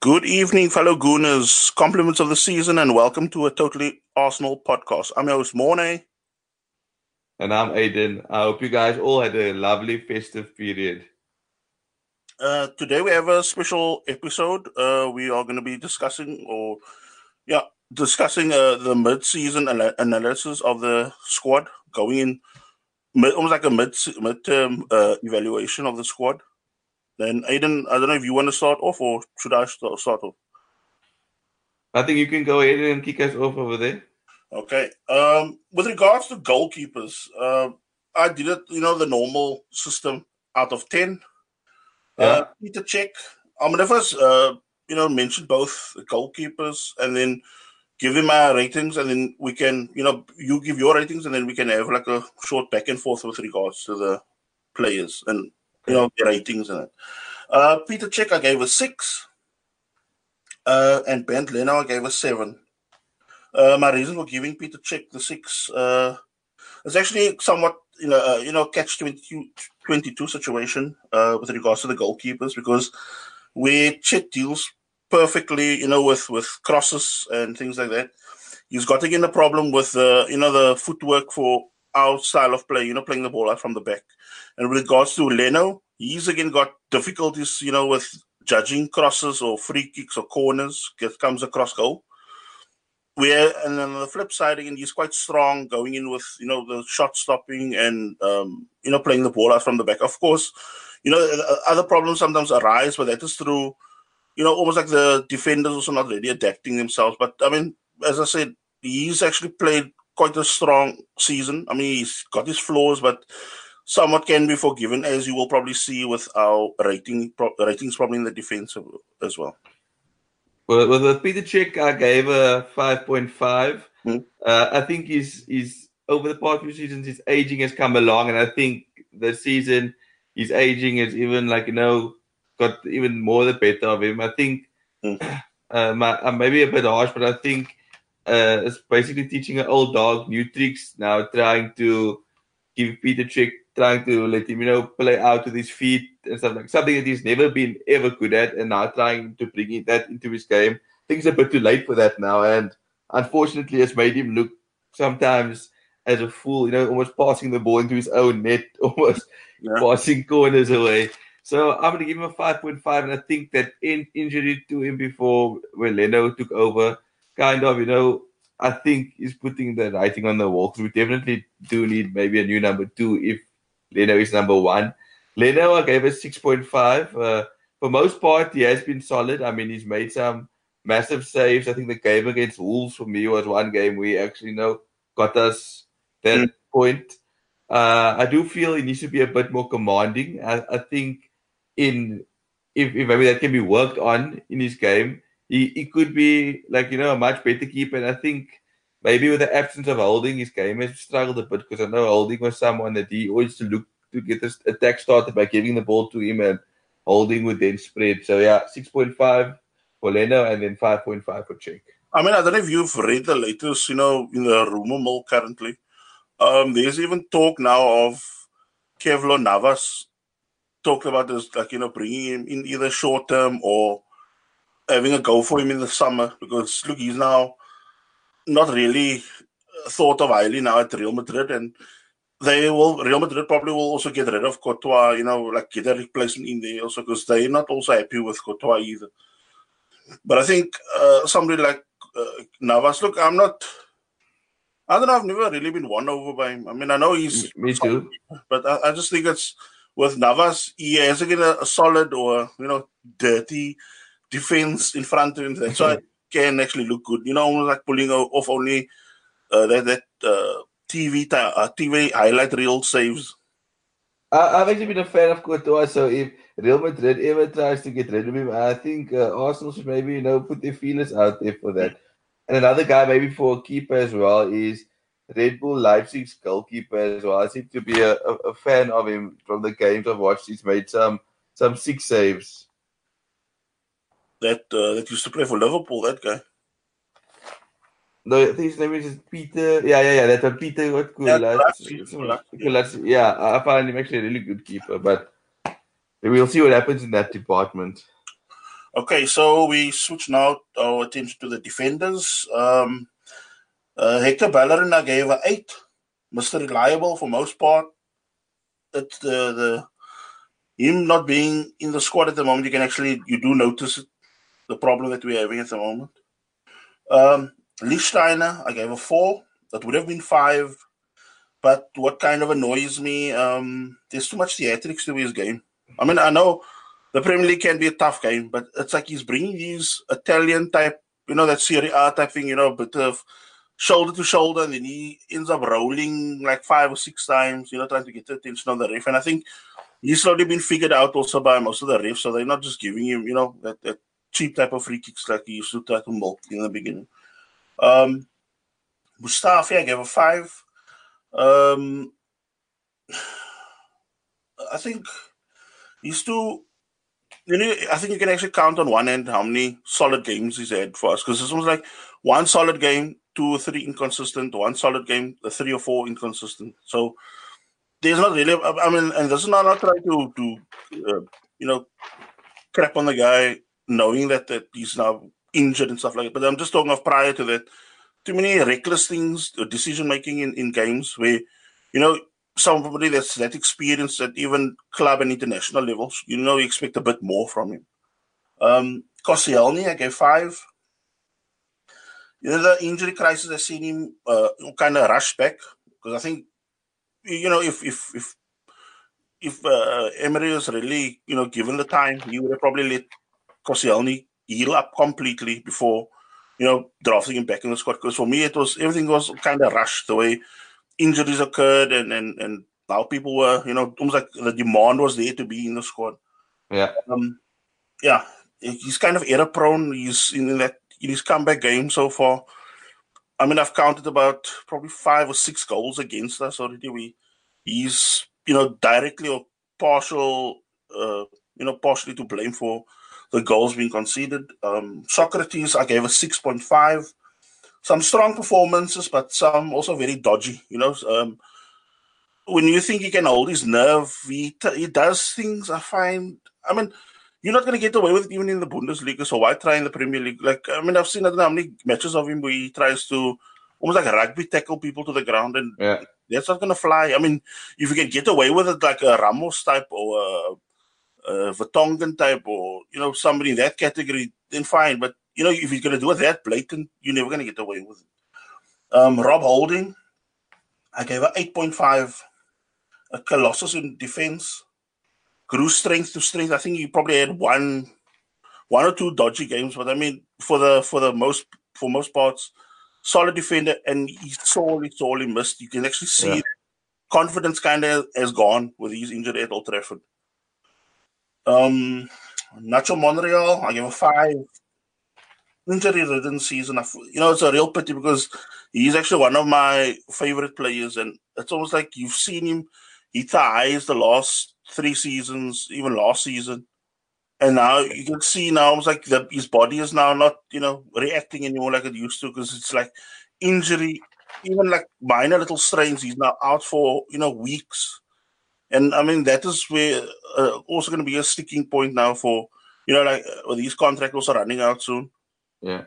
Good evening, fellow Gooners. Compliments of the season and welcome to a Totally Arsenal podcast. I'm your host, Mornay. And I'm Aiden. I hope you guys all had a lovely festive period. Uh, today we have a special episode. Uh, we are going to be discussing, or yeah, discussing uh, the mid-season ana- analysis of the squad, going in mid, almost like a mid mid-term uh, evaluation of the squad. Then Aiden, I don't know if you want to start off, or should I start, start off? I think you can go ahead and kick us off over there. Okay. Um, with regards to goalkeepers, uh, I did it, you know, the normal system out of 10. Yeah. Uh, Petr Cech. I'm going to first, uh, you know, mention both the goalkeepers and then give him our ratings, and then we can, you know, you give your ratings, and then we can have like a short back and forth with regards to the players and, you know, ratings and it. Uh, Petr Cech, gave a six. Uh, and Bernd Leno, gave a seven. Uh, my reason for giving Petr Cech the six uh, is actually somewhat you know uh, you know catch 22, 22 situation uh, with regards to the goalkeepers because where Cech deals perfectly you know with with crosses and things like that. He's got again a problem with the you know the footwork for our style of play. You know playing the ball out from the back. And with regards to Leno, he's again got difficulties you know with judging crosses or free kicks or corners comes across goal where and then on the flip side again he's quite strong going in with you know the shot stopping and um, you know playing the ball out from the back of course you know uh, other problems sometimes arise but that is through you know almost like the defenders also not really adapting themselves but i mean as i said he's actually played quite a strong season i mean he's got his flaws but somewhat can be forgiven as you will probably see with our rating pro- ratings probably in the defense as well Well, with Petr Cech, I gave a 5.5. Hmm. Uh, I think he's, he's over the past few seasons, his aging has come along, and I think the season his aging is even like you know got even more the better of him. I think Hmm. uh, my, I'm maybe a bit harsh, but I think uh, it's basically teaching an old dog new tricks now, trying to give Petr Cech, trying to let him you know play out with his feet and stuff like something that he's never been ever good at, and now trying to bring it- that into his game. I think it's a bit too late for that now, and unfortunately, it's made him look sometimes as a fool. You know, almost passing the ball into his own net, almost Yeah. passing corners away. So I'm going to give him a 5.5, and I think that in injury to him before when Leno took over, kind of, you know, I think he's putting the writing on the wall. 'cause we definitely do need maybe a new number two if Leno is number one. Leno, I gave a 6.5. Uh, for most part, he has been solid. I mean, he's made some massive saves. I think the game against Wolves for me was one game we actually you know got us that Mm. point. Uh, I do feel he needs to be a bit more commanding. I, I think in if, if maybe that can be worked on in his game, he, he could be like you know a much better keeper. And I think maybe with the absence of holding, his game has struggled a bit because I know holding was someone that he always to look to get this attack started by giving the ball to him and holding would then spread. So yeah, six point five for Leno and then five point five for Cech. I mean, I don't know if you've read the latest, you know, in the rumor mill currently. Um, there's even talk now of Keylor Navas talked about this, like, you know, bringing him in either short term or having a go for him in the summer because, look, he's now not really thought of highly now at Real Madrid and they will, Real Madrid probably will also get rid of Courtois, you know, like get a replacement in there also because they're not also happy with Courtois either. But I think uh, somebody like uh, Navas, look, I'm not. I don't know. I've never really been won over by him. I mean, I know he's, Me too. but I, I just think it's with Navas. He has again a, a solid or you know dirty defense in front of him. That's why can actually look good. You know, almost like pulling off only uh, that that uh, TV uh, TV highlight reel saves. I, I've actually been a fan of Courtois, so if Real Madrid ever tries to get rid of him, I think uh, Arsenal should maybe you know put their feelers out there for that. And another guy maybe for a keeper as well is Red Bull Leipzig's goalkeeper as well. I seem to be a, a, a fan of him from the games I've watched. He's made some some six saves. That uh, that used to play for Liverpool. That guy. No, I think his name is Peter. Yeah, yeah, yeah. That's a Peter. What Kulas. Yeah, I find him actually a really good keeper, but we'll see what happens in that department. Okay, so we switch now our attention to the defenders. Um, uh, Hector Bellerin, I gave a eight. Mr. Reliable for most part. It's the the him not being in the squad at the moment. You can actually you do notice it, the problem that we're having at the moment. Um, Lichtsteiner, I gave a four. That would have been five. But what kind of annoys me, um, there's too much theatrics to his game. I mean, I know the Premier League can be a tough game, but it's like he's bringing these Italian type, you know, that Serie A type thing, you know, a bit of shoulder to shoulder, and then he ends up rolling like five or six times, you know, trying to get the attention of the ref. And I think he's slowly been figured out also by most of the refs, so they're not just giving him, you know, that, that cheap type of free kicks like he used to try to milk in the beginning. Um, Mustafi, I gave a five. Um, I think he's too. You know, I think you can actually count on one hand how many solid games he's had for us because this was like one solid game, two or three inconsistent, one solid game, three or four inconsistent. So there's not really. I mean, and this is not not trying to to uh, you know crap on the guy, knowing that that he's now injured and stuff like that. But I'm just talking of prior to that too many reckless things, decision making in, in games where, you know, somebody that's that experienced at even club and international levels, you know, you expect a bit more from him. Um, Koscielny, I gave five. You know, the injury crisis, I've seen him uh, kind of rush back because I think, you know, if if if if uh, Emery was really, you know, given the time, he would have probably let Koscielny heal up completely before you know, drafting him back in the squad. Because for me, it was everything was kind of rushed the way injuries occurred and and and how people were, you know, almost like the demand was there to be in the squad. Yeah. Um, yeah, he's kind of error prone. He's in that in his comeback game so far. I mean, I've counted about probably five or six goals against us already. We he's you know directly or partial, uh, you know, partially to blame for the goals being conceded. Um, Sokratis, I gave a 6.5. Some strong performances, but some also very dodgy. You know, um, when you think he can hold his nerve, he, t- he does things I find. I mean, you're not going to get away with it even in the Bundesliga, so why try in the Premier League? Like, I mean, I've seen I don't know how many matches of him where he tries to almost like rugby tackle people to the ground, and yeah. that's not going to fly. I mean, if you can get away with it like a Ramos type or a uh, Vertonghen type or you know somebody in that category, then fine. But you know if you're going to do it that blatant, you're never going to get away with it. Um, Rob Holding, I gave her eight point five. A colossus in defense, grew strength to strength. I think he probably had one, one or two dodgy games, but I mean for the for the most for most parts, solid defender, and he sorely sorely missed. You can actually see yeah. confidence kind of has gone with his injury at Old Trafford. Um, Nacho Monreal, I give a five. Injury ridden season. You know, it's a real pity because he's actually one of my favorite players, and it's almost like you've seen him hit the the last three seasons, even last season. And now you can see now almost like the, his body is now not, you know, reacting anymore like it used to because it's like injury, even like minor little strains. He's now out for, you know, weeks. And I mean, that is where uh, also going to be a sticking point now for, you know, like uh, these contracts are running out soon. Yeah.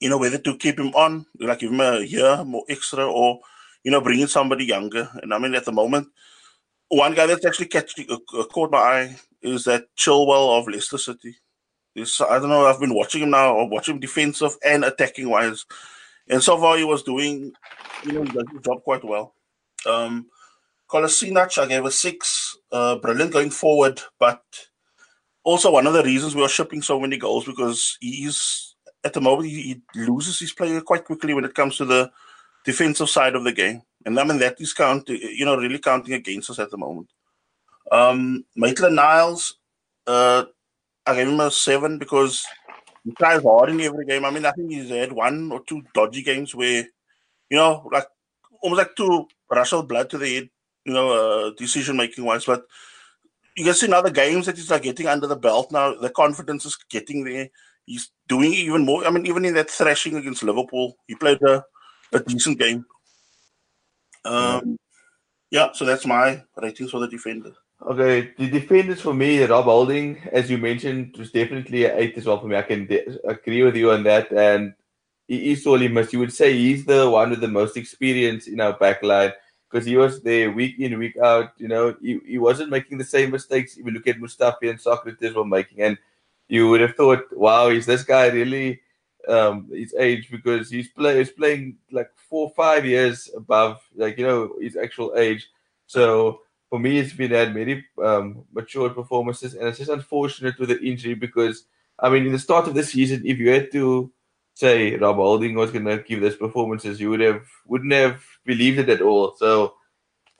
You know, whether to keep him on, like give him a year more extra or, you know, bring in somebody younger. And I mean, at the moment, one guy that's actually catch, uh, uh caught my eye is that Chilwell of Leicester City. This, I don't know, I've been watching him now, or watching him defensive and attacking wise. And so far, he was doing, you know, the job quite well. Um, Kolasinac, I gave a six. Uh, brilliant going forward, but also one of the reasons we are shipping so many goals because he's at the moment he, loses his player quite quickly when it comes to the defensive side of the game, and I mean that is count, you know, really counting against us at the moment. Um, Maitland Niles, uh, I gave him a seven because he tries hard in every game. I mean, I think he's had one or two dodgy games where, you know, like almost like to rush blood to the head you know, uh, decision making wise. But you can see now the games that he's like getting under the belt now, the confidence is getting there. He's doing even more. I mean, even in that thrashing against Liverpool, he played a, a decent game. Um, yeah, so that's my ratings for the defender. Okay, the defenders for me, Rob Holding, as you mentioned, was definitely an eight as well for me. I can de- agree with you on that. And he is sorely missed. You would say he's the one with the most experience in our backline because he was there week in, week out. You know, he, he wasn't making the same mistakes. If you look at Mustafi and Sokratis were making, and you would have thought, wow, is this guy really um, his age? Because he's play he's playing like four, five years above, like you know, his actual age. So for me, it's been had many um, mature performances, and it's just unfortunate with the injury because I mean, in the start of the season, if you had to say Rob Holding was going to give those performances, you would have wouldn't have believed it at all. So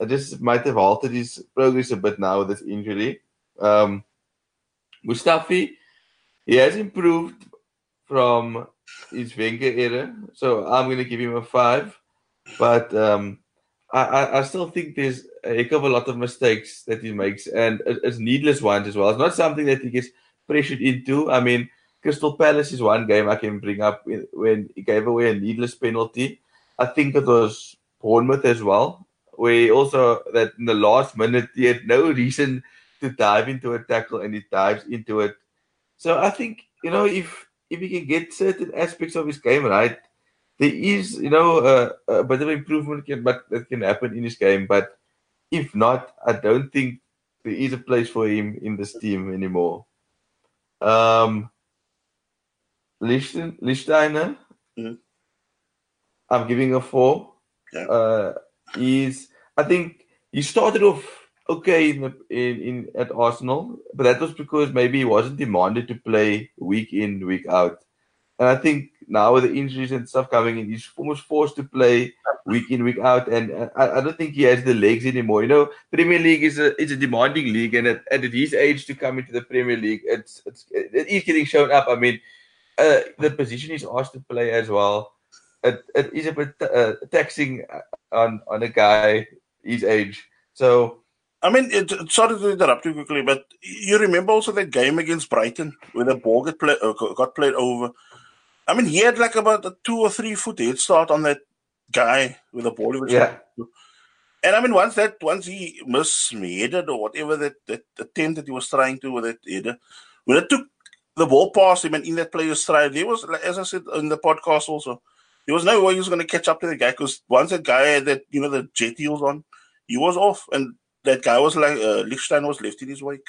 I just might have altered his progress a bit now with this injury. Um, Mustafi, he has improved from his Wenger era, so I'm going to give him a five. But um, I, I, still think there's a heck of a lot of mistakes that he makes, and it's needless ones as well. It's not something that he gets pressured into. I mean, Crystal Palace is one game I can bring up when he gave away a needless penalty. I think it was Bournemouth as well, where also that in the last minute he had no reason to dive into a tackle and he dives into it. So I think you know if if he can get certain aspects of his game right, there is you know a, a bit of improvement can but that can happen in his game. But if not, I don't think there is a place for him in this team anymore. Um, Lichten, Lichtsteiner. Mm-hmm. I'm giving a four. Yeah. Uh, he's, I think he started off okay in, the, in, in at Arsenal, but that was because maybe he wasn't demanded to play week in, week out. And I think now with the injuries and stuff coming in, he's almost forced to play week in, week out. And I, I don't think he has the legs anymore. You know, Premier League is a it's a demanding league, and at, at his age to come into the Premier League, it's it's it is getting shown up. I mean, uh, the position he's asked to play as well. It, it is a bit uh, taxing on on a guy his age. So, I mean, it, sorry to interrupt you quickly, but you remember also that game against Brighton where the ball got, play, uh, got played over. I mean, he had like about a two or three foot head start on that guy with the ball. Yeah. And I mean, once that, once he misheaded or whatever that, that attempt that he was trying to with that header, when it took the ball past him and in that player's stride, there was, as I said in the podcast also, there was no way he was going to catch up to the guy because once that guy had that, you know, the jet heels on, he was off. And that guy was like, uh, Lichtstein was left in his wake.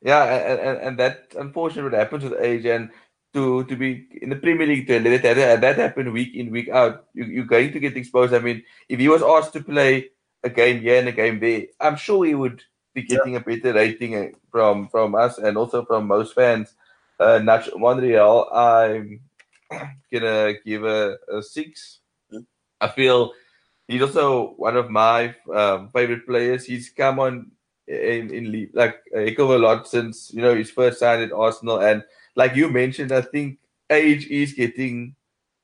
Yeah, and, and, and that unfortunately what happens with age and to to be in the Premier League to let that, that happen week in, week out, you, you're going to get exposed. I mean, if he was asked to play a game here and a game there, I'm sure he would be getting yeah. a better rating uh, from from us and also from most fans uh, Nacho Monreal, I'm gonna give a, a six. Mm. I feel he's also one of my um, favorite players. He's come on in, in like a heck of a lot since you know his first sign at Arsenal, and like you mentioned, I think age is getting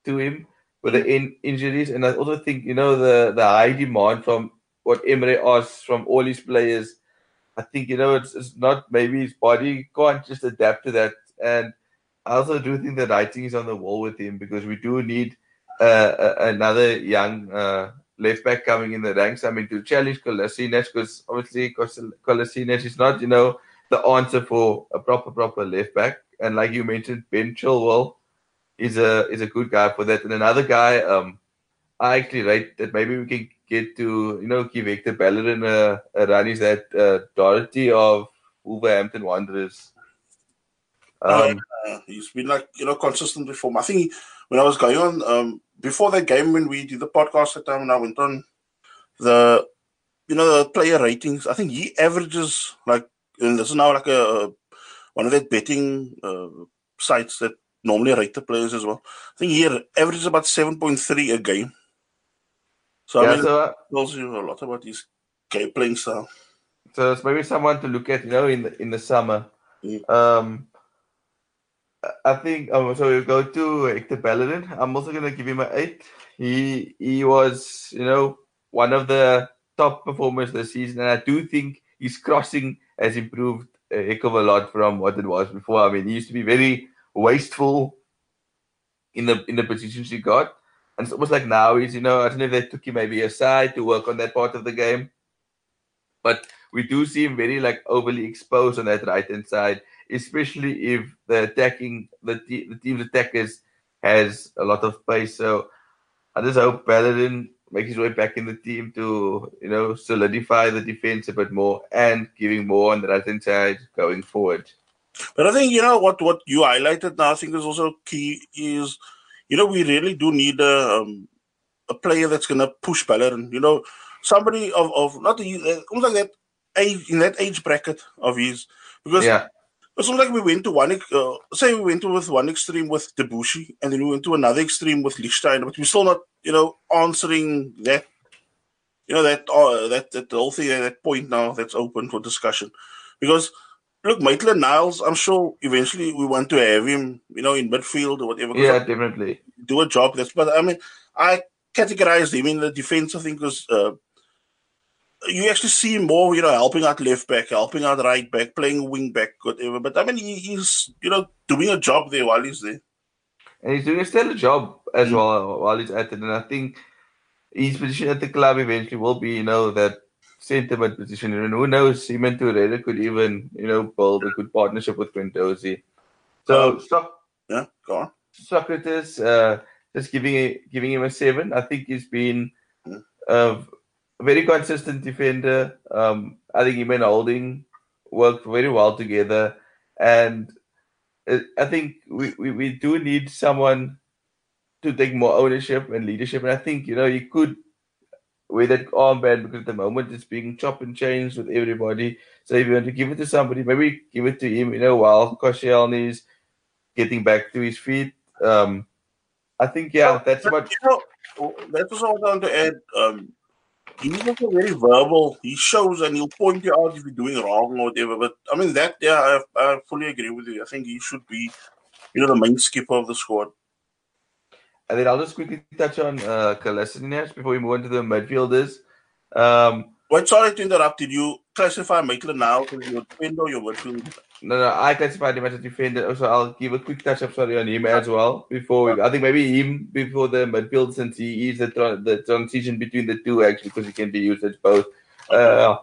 to him with the in- injuries, and I also think you know the the high demand from what Emery asks from all his players. I think you know it's, it's not maybe his body can't just adapt to that and I also do think the writing is on the wall with him because we do need uh, another young uh, left back coming in the ranks. I mean, to challenge Kolasinac because obviously Kolasinac is not, you know, the answer for a proper, proper left back. And like you mentioned, Ben Chilwell is a is a good guy for that. And another guy, um, I actually rate that maybe we can get to, you know, give Hector Bellerin a, a run. Is that uh, Doherty of Wolverhampton Wanderers? Um, uh, he's been like you know consistent before. I think when I was going on um, before that game when we did the podcast that time, and I went on the you know the player ratings. I think he averages like and this is now like a one of the betting uh, sites that normally rate the players as well. I think he averages about seven point three a game. So yeah, I mean, so, uh, tells you a lot about his game playing style. So it's maybe someone to look at, you know, in the in the summer. Mm. Um, I think um, so. We go to Hector Bellerin. I'm also gonna give him an eight. He he was you know one of the top performers this season, and I do think his crossing has improved a heck of a lot from what it was before. I mean, he used to be very wasteful in the in the positions he got, and it's almost like now he's you know I don't know if they took him maybe aside to work on that part of the game, but we do see him very like overly exposed on that right hand side, especially if the attacking the te- the team's attackers has a lot of pace. So I just hope Bellerin makes his way back in the team to you know solidify the defense a bit more and giving more on the right hand side going forward. But I think you know what what you highlighted now. I think is also key is you know we really do need a um, a player that's going to push Bellerin. You know somebody of of not the, uh, almost like that age in that age bracket of his because. Yeah. It's not like we went to one, uh, say we went with one extreme with Debuchy, and then we went to another extreme with Lichtsteiner, but we're still not, you know, answering that, you know, that uh, that that whole thing, that point now that's open for discussion, because look, Maitland Niles, I'm sure eventually we want to have him, you know, in midfield or whatever. Yeah, definitely do a job. That's but I mean, I categorized him in the defense. I think was uh, you actually see him more, you know, helping out left back, helping out right back, playing wing back, whatever. But I mean, he, he's you know doing a job there while he's there, and he's doing a stellar job as mm. well while he's at it. And I think his position at the club eventually will be, you know, that centre mid position. And who knows, Seaman Torreira could even, you know, build a good partnership with Guendouzi. So, um, so yeah, go on. Sokratis, uh, just giving a, giving him a seven. I think he's been. Uh, very consistent defender. Um, I think him and Holding worked very well together, and I think we, we, we do need someone to take more ownership and leadership. And I think you know you could wear that armband because at the moment it's being chopped and changed with everybody. So if you want to give it to somebody, maybe give it to him. You know, while Koscielny is getting back to his feet. Um, I think yeah, that's what. You know, that's what I want to add. Um, he's also very verbal. He shows and he'll point you out if you're doing wrong or whatever. But I mean that, yeah, I, I fully agree with you. I think he should be, you know, the main skipper of the squad. And then I'll just quickly touch on uh, Kolasinac before we move on to the midfielders. Um, Wait, sorry to interrupt. Did you classify Maitland now as your defender or? No, no, I classified him as a defender. So I'll give a quick touch up, sorry, on him as well. Before we, I think maybe him before the midfield, since he is the, the transition between the two, actually, because he can be used as both. Uh,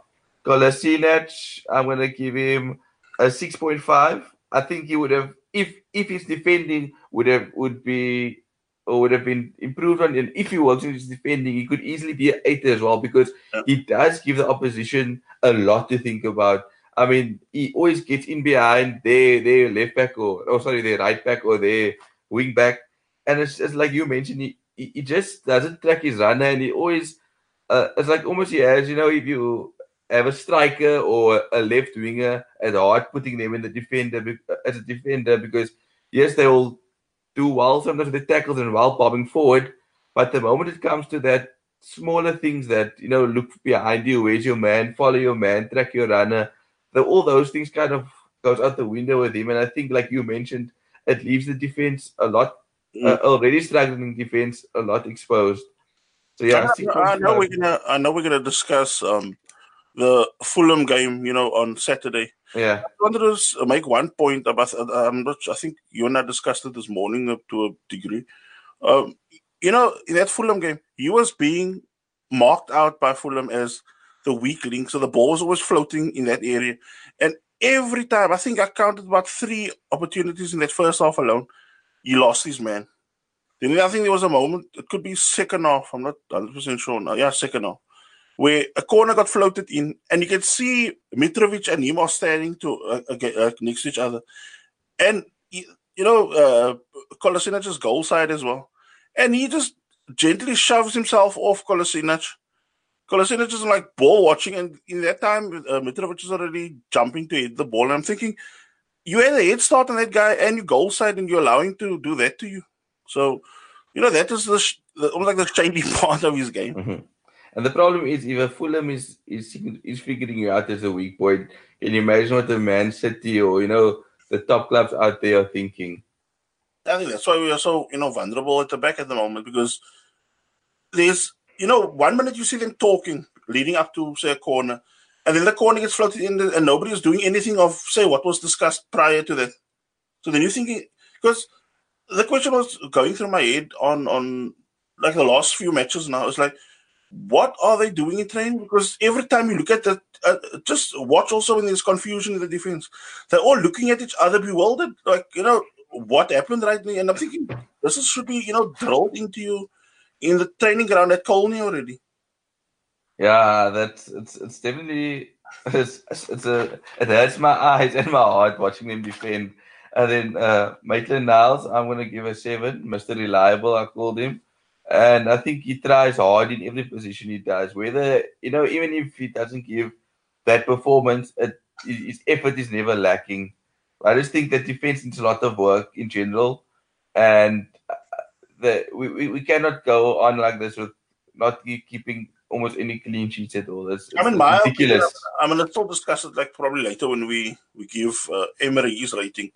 Kolasinac, I'm to give him a 6.5. I think he would have, if if he's defending would have would be or would have been improved on, and if he works in his defending, he could easily be an eight as well because he does give the opposition a lot to think about. I mean, he always gets in behind their their left back or oh sorry, their right back or their wing back, and it's just like you mentioned, he he just doesn't track his runner, and he always uh, it's like almost he has you know if you have a striker or a left winger at heart, putting them in the defender as a defender because yes, they will do well sometimes the tackles and well bobbing forward, but the moment it comes to that smaller things that you know look behind you, where's your man, follow your man, track your runner the, all those things kind of goes out the window with him. And I think, like you mentioned, it leaves the defense a lot mm. uh, already struggling defense a lot exposed. So yeah, I, I, I know we're gonna I know we're gonna discuss um the Fulham game, you know, on Saturday. Yeah, I wanted to make one point about. I'm not. I think you and I discussed it this morning up to a degree. Um, you know, in that Fulham game, he was being marked out by Fulham as the weak link. So the ball was always floating in that area. And every time, I think I counted about three opportunities in that first half alone, he lost his man. Then I think there was a moment, it could be second half, I'm not 100% sure now. Yeah, second half, where a corner got floated in, and you can see Mitrovic and him are standing to uh, uh, next to each other. And, you know, uh, Kolasinac's goal side as well. And he just gently shoves himself off Kolasinac Kolasinac is like ball watching, and in that time, uh, Mitrovic is already jumping to hit the ball. And I'm thinking, you had a head start on that guy, and you goal side, and you're allowing to do that to you. So, you know, that is the, the almost like the shady part of his game. Mm-hmm. And the problem is, if a Fulham is is is figuring you out as a weak point, can you imagine what the Man City or you know the top clubs out there are thinking? I think that's why we are so you know vulnerable at the back at the moment because there's you know, one minute you see them talking, leading up to say a corner, and then the corner gets floated in, the, and nobody is doing anything of say what was discussed prior to that. So then you're thinking because the question was going through my head on on like the last few matches now. It's like what are they doing in training? Because every time you look at that, uh, just watch also when there's confusion in the defense. They're all looking at each other bewildered, like, you know, what happened right now? And I'm thinking, this is, should be, you know, drilled into you in the training ground at Colney already. Yeah, that's it's it's definitely it's, it's a it hurts my eyes and my heart watching them defend. And then uh Maitland Niles, I'm gonna give a seven, Mr. Reliable, I called him. And I think he tries hard in every position he does. Whether you know, even if he doesn't give that performance, it, his effort is never lacking. I just think that defense needs a lot of work in general, and uh, the we, we, we cannot go on like this with not keeping almost any clean sheets at all. It's, I mean, my ridiculous. Opinion, I mean, let's all discuss it like probably later when we we give uh, Emery his rating.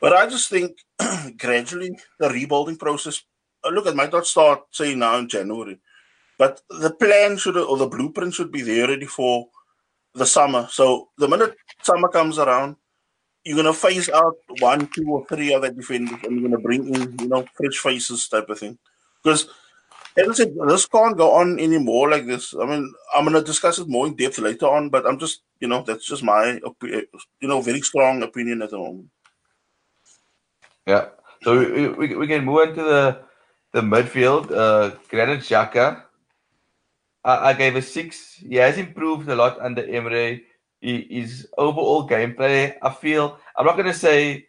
But I just think gradually the rebuilding process. Uh, look, it might not start say now in January, but the plan should or the blueprint should be there ready for the summer. So the minute summer comes around, you're gonna phase out one, two, or three other defenders, and you're gonna bring in you know fresh faces type of thing because as I said, this can't go on anymore like this. I mean, I'm going to discuss it more in depth later on, but I'm just, you know, that's just my, you know, very strong opinion at the moment. Yeah. So we, we, we can move into the the midfield. Uh, Granit Xhaka, I, I gave a six. He has improved a lot under Emery. He, his overall gameplay, I feel, I'm not going to say,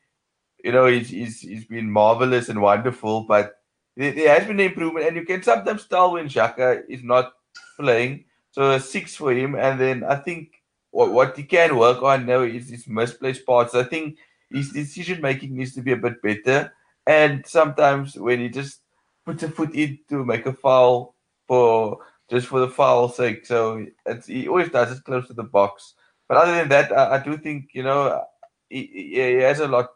you know, he's, he's, he's been marvelous and wonderful, but there, has been an improvement, and you can sometimes tell when Xhaka is not playing. So a six for him, and then I think what, what he can work on now is his misplaced parts. I think his decision making needs to be a bit better, and sometimes when he just puts a foot in to make a foul for just for the foul's sake, so he always does it close to the box. But other than that, I, I do think you know he, he, has a lot.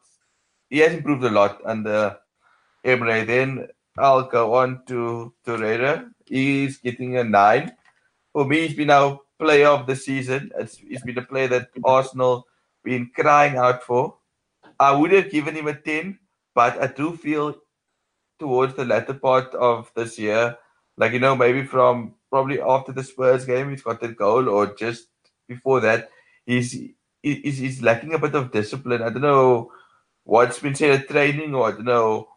He has improved a lot under Emery. Then I'll go on to Torreira. He's getting a nine. For me, he's been our player of the season. It's, he's been a player that Arsenal been crying out for. I would have given him a 10, but I do feel towards the latter part of this year, like, you know, maybe from probably after the Spurs game, he's got the goal, or just before that, he's, he's, he's lacking a bit of discipline. I don't know what's been said at training, or I don't know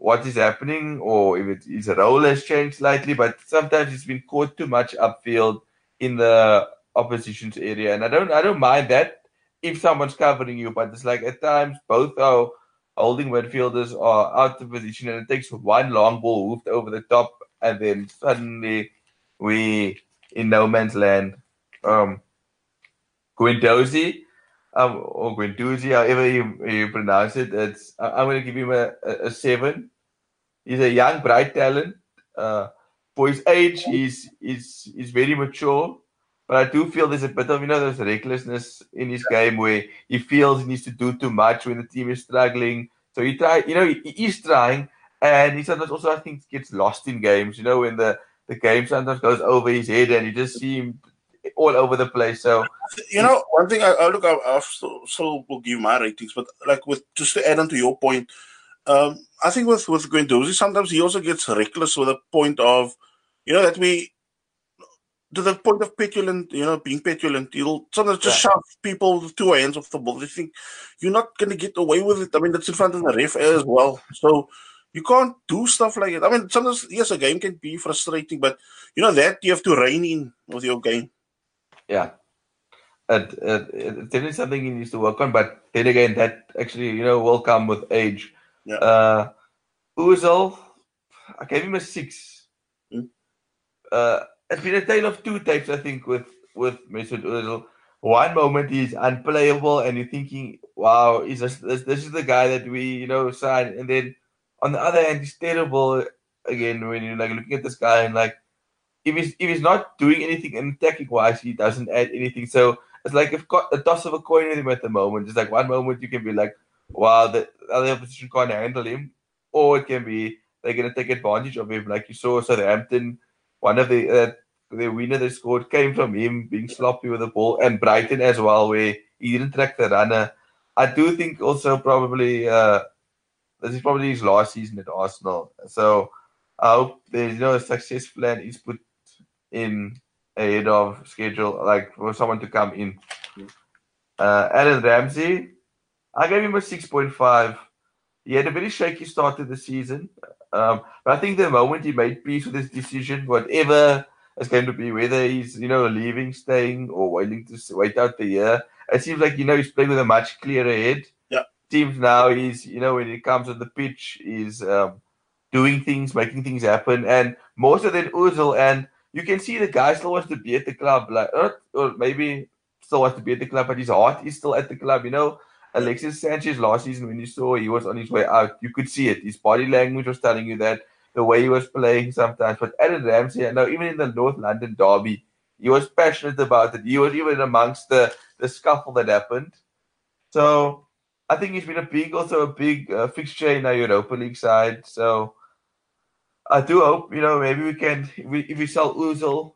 what is happening or if it, his role has changed slightly, but sometimes he's been caught too much upfield in the opposition's area. And I don't I don't mind that if someone's covering you, but it's like at times both our holding midfielders are out of position and it takes one long ball hoofed over the top and then suddenly we in no man's land. Um Guendouzi, um, or Guendouzi, however you, you pronounce it, it's I'm going to give him a, a, a, seven. He's a young, bright talent. Uh, for his age, he's he's he's very mature. But I do feel there's a bit of you know there's recklessness in his game where he feels he needs to do too much when the team is struggling. So he try, you know, he, he's trying, and he sometimes also I think gets lost in games. You know, when the the game sometimes goes over his head, and you just see him all over the place. So you know, one thing I, I look, I, I still, will give my ratings, but like with just to add on to your point, um, I think with with Guendouzi, sometimes he also gets reckless with a point of, you know, that we to the point of petulant, you know, being petulant, you'll sometimes just yeah. shove people with two hands off the ball. They think you're not going to get away with it. I mean, that's in front of the ref as well. So you can't do stuff like it. I mean, sometimes, yes, a game can be frustrating, but you know that you have to rein in with your game yeah. It, it, it's definitely something he needs to work on, but then again, that actually, you know, will come with age. Yeah. Uh, Ozil, I gave him a six. Mm. Uh, it's been a tale of two types, I think, with with Mesut Ozil. One moment he's unplayable, and you're thinking, "Wow, is this, this this is the guy that we you know signed?" And then on the other hand, he's terrible again when you're like looking at this guy and like if he's if he's not doing anything in attacking wise, he doesn't add anything. So it's like if a toss of a coin with him at the moment. It's like one moment you can be like, wow, the other opposition can't handle him, or it can be they're gonna take advantage of him, like you saw Southampton. One of the uh, the winner they scored came from him being sloppy with the ball, and Brighton as well, where he didn't track the runner. I do think also probably uh, this is probably his last season at Arsenal. So I hope there's you know a success plan is put in ahead of schedule, like for someone to come in. Uh, Aaron Ramsey, I gave him a 6.5. He had a very shaky start to the season. Um, but I think the moment he made peace with his decision, whatever it's going to be, whether he's, you know, leaving, staying, or waiting to wait out the year, it seems like, you know, he's playing with a much clearer head. Yeah. Teams now, he's, you know, when it comes on the pitch, is um, doing things, making things happen. And more so than Ozil. And you can see the guy still wants to be at the club, like, or maybe still wants to be at the club, but his heart is still at the club, you know. Alexis Sanchez last season, when you saw he was on his way out, you could see it. His body language was telling you that the way he was playing sometimes. But Aaron Ramsey, I know even in the North London derby, he was passionate about it. He was even amongst the, the scuffle that happened. So I think he's been a big, also a big uh, fixture in our Europa League side. So I do hope, you know, maybe we can, if we, if we sell Ozil,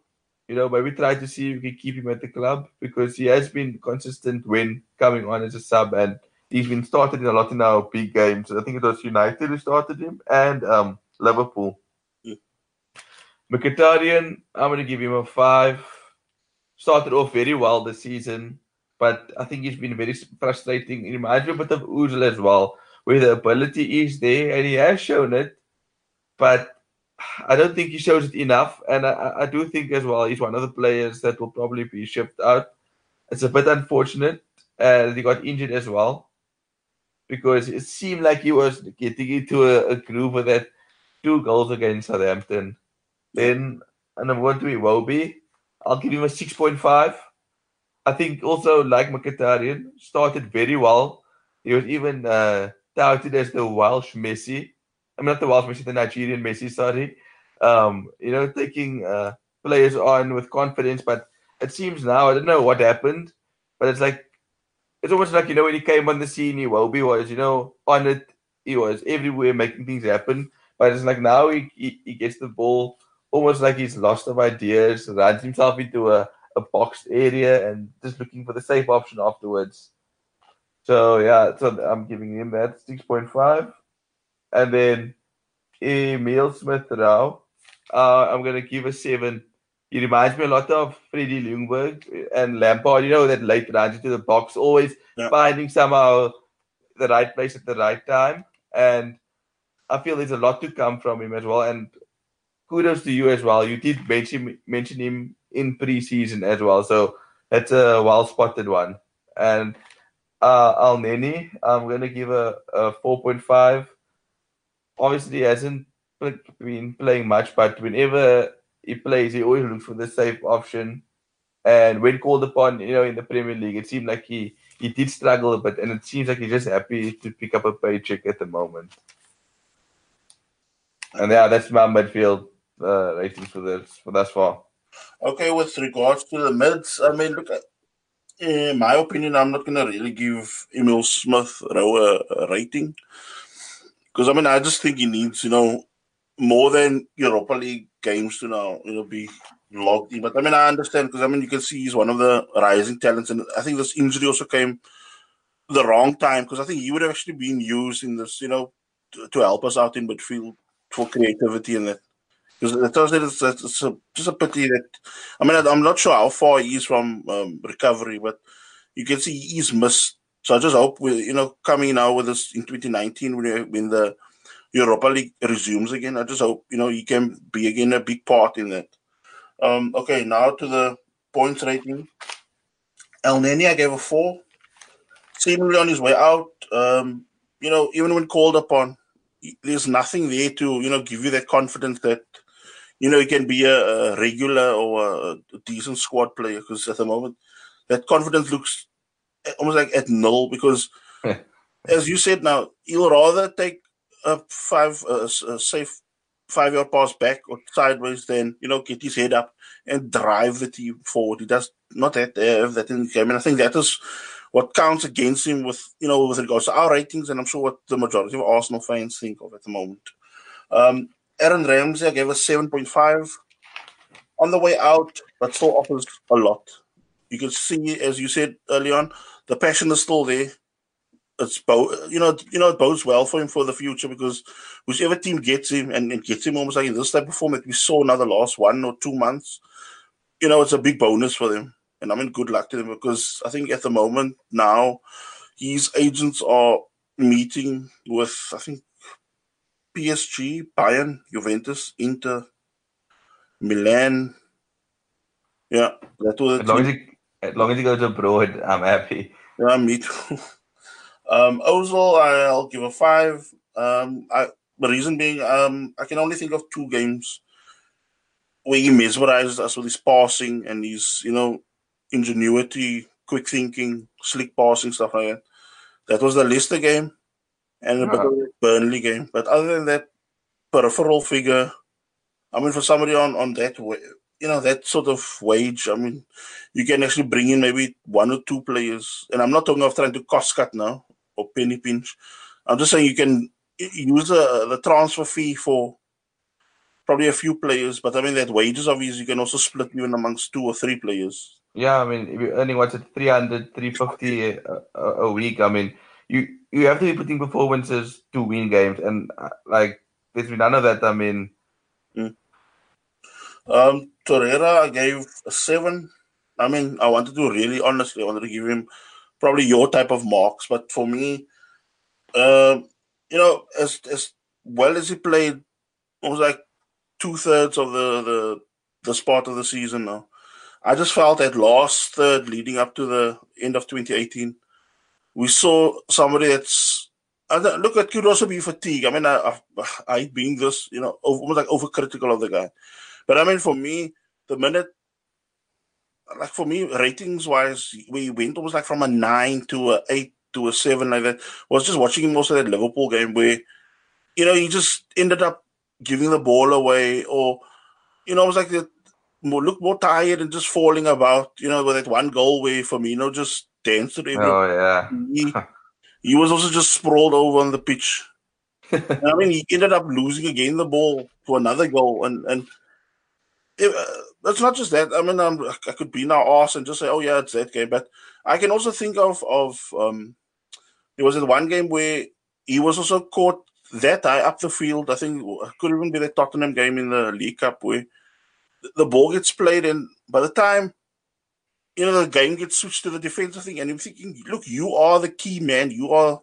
you know, maybe try to see if we can keep him at the club because he has been consistent when coming on as a sub and he's been started in a lot in our big games. I think it was United who started him and um, Liverpool. Yeah. Mkhitaryan, I'm going to give him a five. Started off very well this season, but I think he's been very frustrating. He reminds me a bit of Ozil as well, where the ability is there and he has shown it, but I don't think he shows it enough, and I, I, do think as well he's one of the players that will probably be shipped out. It's a bit unfortunate uh, he got injured as well, because it seemed like he was getting into a, a groove with that two goals against Southampton. Then and I'm going to be. I'll give him a six point five. I think also like Mkhitaryan started very well. He was even uh, touted as the Welsh Messi I mean, not the Welsh Messi, the Nigerian Messi, sorry. Um, you know, taking uh, players on with confidence, but it seems now, I don't know what happened, but it's like, it's almost like, you know, when he came on the scene, he Iwobi was, you know, on it, he was everywhere making things happen. But it's like now he, he, he gets the ball almost like he's lost of ideas, runs himself into a, a boxed area and just looking for the safe option afterwards. So yeah, so I'm giving him that six point five. And then Emil Smith Rowe, uh, I'm going to give a seven. He reminds me a lot of Freddie Ljungberg and Lampard. You know, that late runs into the box, always yeah. finding somehow the right place at the right time. And I feel there's a lot to come from him as well. And kudos to you as well. You did mention, mention him in preseason as well. So that's a well spotted one. And uh, Elneny, I'm going to give a, a 4.5 obviously hasn't been playing much, but whenever he plays, he always looks for the safe option. And when called upon, you know, in the Premier League, it seemed like he he did struggle a bit, and it seems like he's just happy to pick up a paycheck at the moment. And yeah, that's my midfield uh, ratings for this for thus far. Okay, with regards to the mids, I mean, look, in my opinion, I'm not gonna really give Emil Smith Rowe a rating because I mean, I just think he needs, you know, more than Europa League games to now, you know, be logged in. But I mean, I understand because I mean, you can see he's one of the rising talents, and I think this injury also came the wrong time because I think he would have actually been used in this, you know, to, to help us out in midfield for creativity in that. Because it tells it's, it's a, just a pity that I mean, I'm not sure how far he is from um, recovery, but you can see he's missed so I just hope we, you know, coming now with this in 2019 when, when the Europa League resumes again, I just hope you know he can be again a big part in that. Um, okay, now to the points rating. Elneny, I gave a four. Seemingly on his way out. Um, you know, even when called upon, there's nothing there to you know give you that confidence that you know he can be a, a regular or a decent squad player. Because at the moment, that confidence looks eh, almost like at null because, as you said, now he'll rather take a five, a safe five yard pass back or sideways than you know get his head up and drive the team forward. He does not have that in the game, and I think that is what counts against him with you know with regards to our ratings, and I'm sure what the majority of Arsenal fans think of at the moment. Um, Aaron Ramsey I gave us seven point five on the way out, but still offers a lot. You can see, as you said early on, the passion is still there. it's both you know you know it bodes well for him for the future because whichever team gets him and, and gets him almost like in this type of format we saw now the last one or two months, you know, it's a big bonus for them. And I mean good luck to them because I think at the moment now his agents are meeting with I think PSG, Bayern, Juventus, Inter, Milan. Yeah, that was as long as, he, as long as he goes abroad, I'm happy. Yeah, me too. Um, Ozil, I'll give a five. Um, I, the reason being, um, I can only think of two games where he mesmerizes us with his passing and his, you know, ingenuity, quick thinking, slick passing, stuff like that. That was the Leicester game and a bit of the Burnley game. But other than that, peripheral figure, I mean, for somebody on, on that way, you know, that sort of wage, I mean, you can actually bring in maybe one or two players. And I'm not talking of trying to cost cut now or penny pinch. I'm just saying you can use the, the transfer fee for probably a few players, but I mean that wages obviously you can also split even amongst two or three players. Yeah, I mean if you're earning what's it 300, 350 a, a, a week, I mean you you have to be putting performances to win games, and uh, like there's been none of that. I mean, mm. um, Torreira, I gave a seven. I mean, I wanted to really honestly, I wanted to give him probably your type of marks. But for me, uh, you know, as as well as he played, it was like two thirds of the the the spot of the season now. I just felt that last third leading up to the end of 2018, we saw somebody that's look it could also be fatigue. I mean, I, I, I being this, you know, almost like overcritical of the guy, but I mean, for me, the minute like for me, ratings wise, we went almost like from a nine to a eight to a seven like that. I was just watching him of that Liverpool game where, you know, he just ended up giving the ball away, or you know, it was like the more look more tired and just falling about. You know, with that one goal where Firmino just danced to every. Oh yeah. He, he was also just sprawled over on the pitch. I mean, he ended up losing again the ball for another goal, and and it, uh, it's not just that. I mean, I'm, I could be now ass and just say, "Oh yeah, it's that game," but I can also think of of um, there was one game where he was also caught that high up the field. I think it could even be the Tottenham game in the League Cup where the ball gets played, and by the time you know the game gets switched to the defensive thing, and you're thinking, "Look, you are the key man. You are."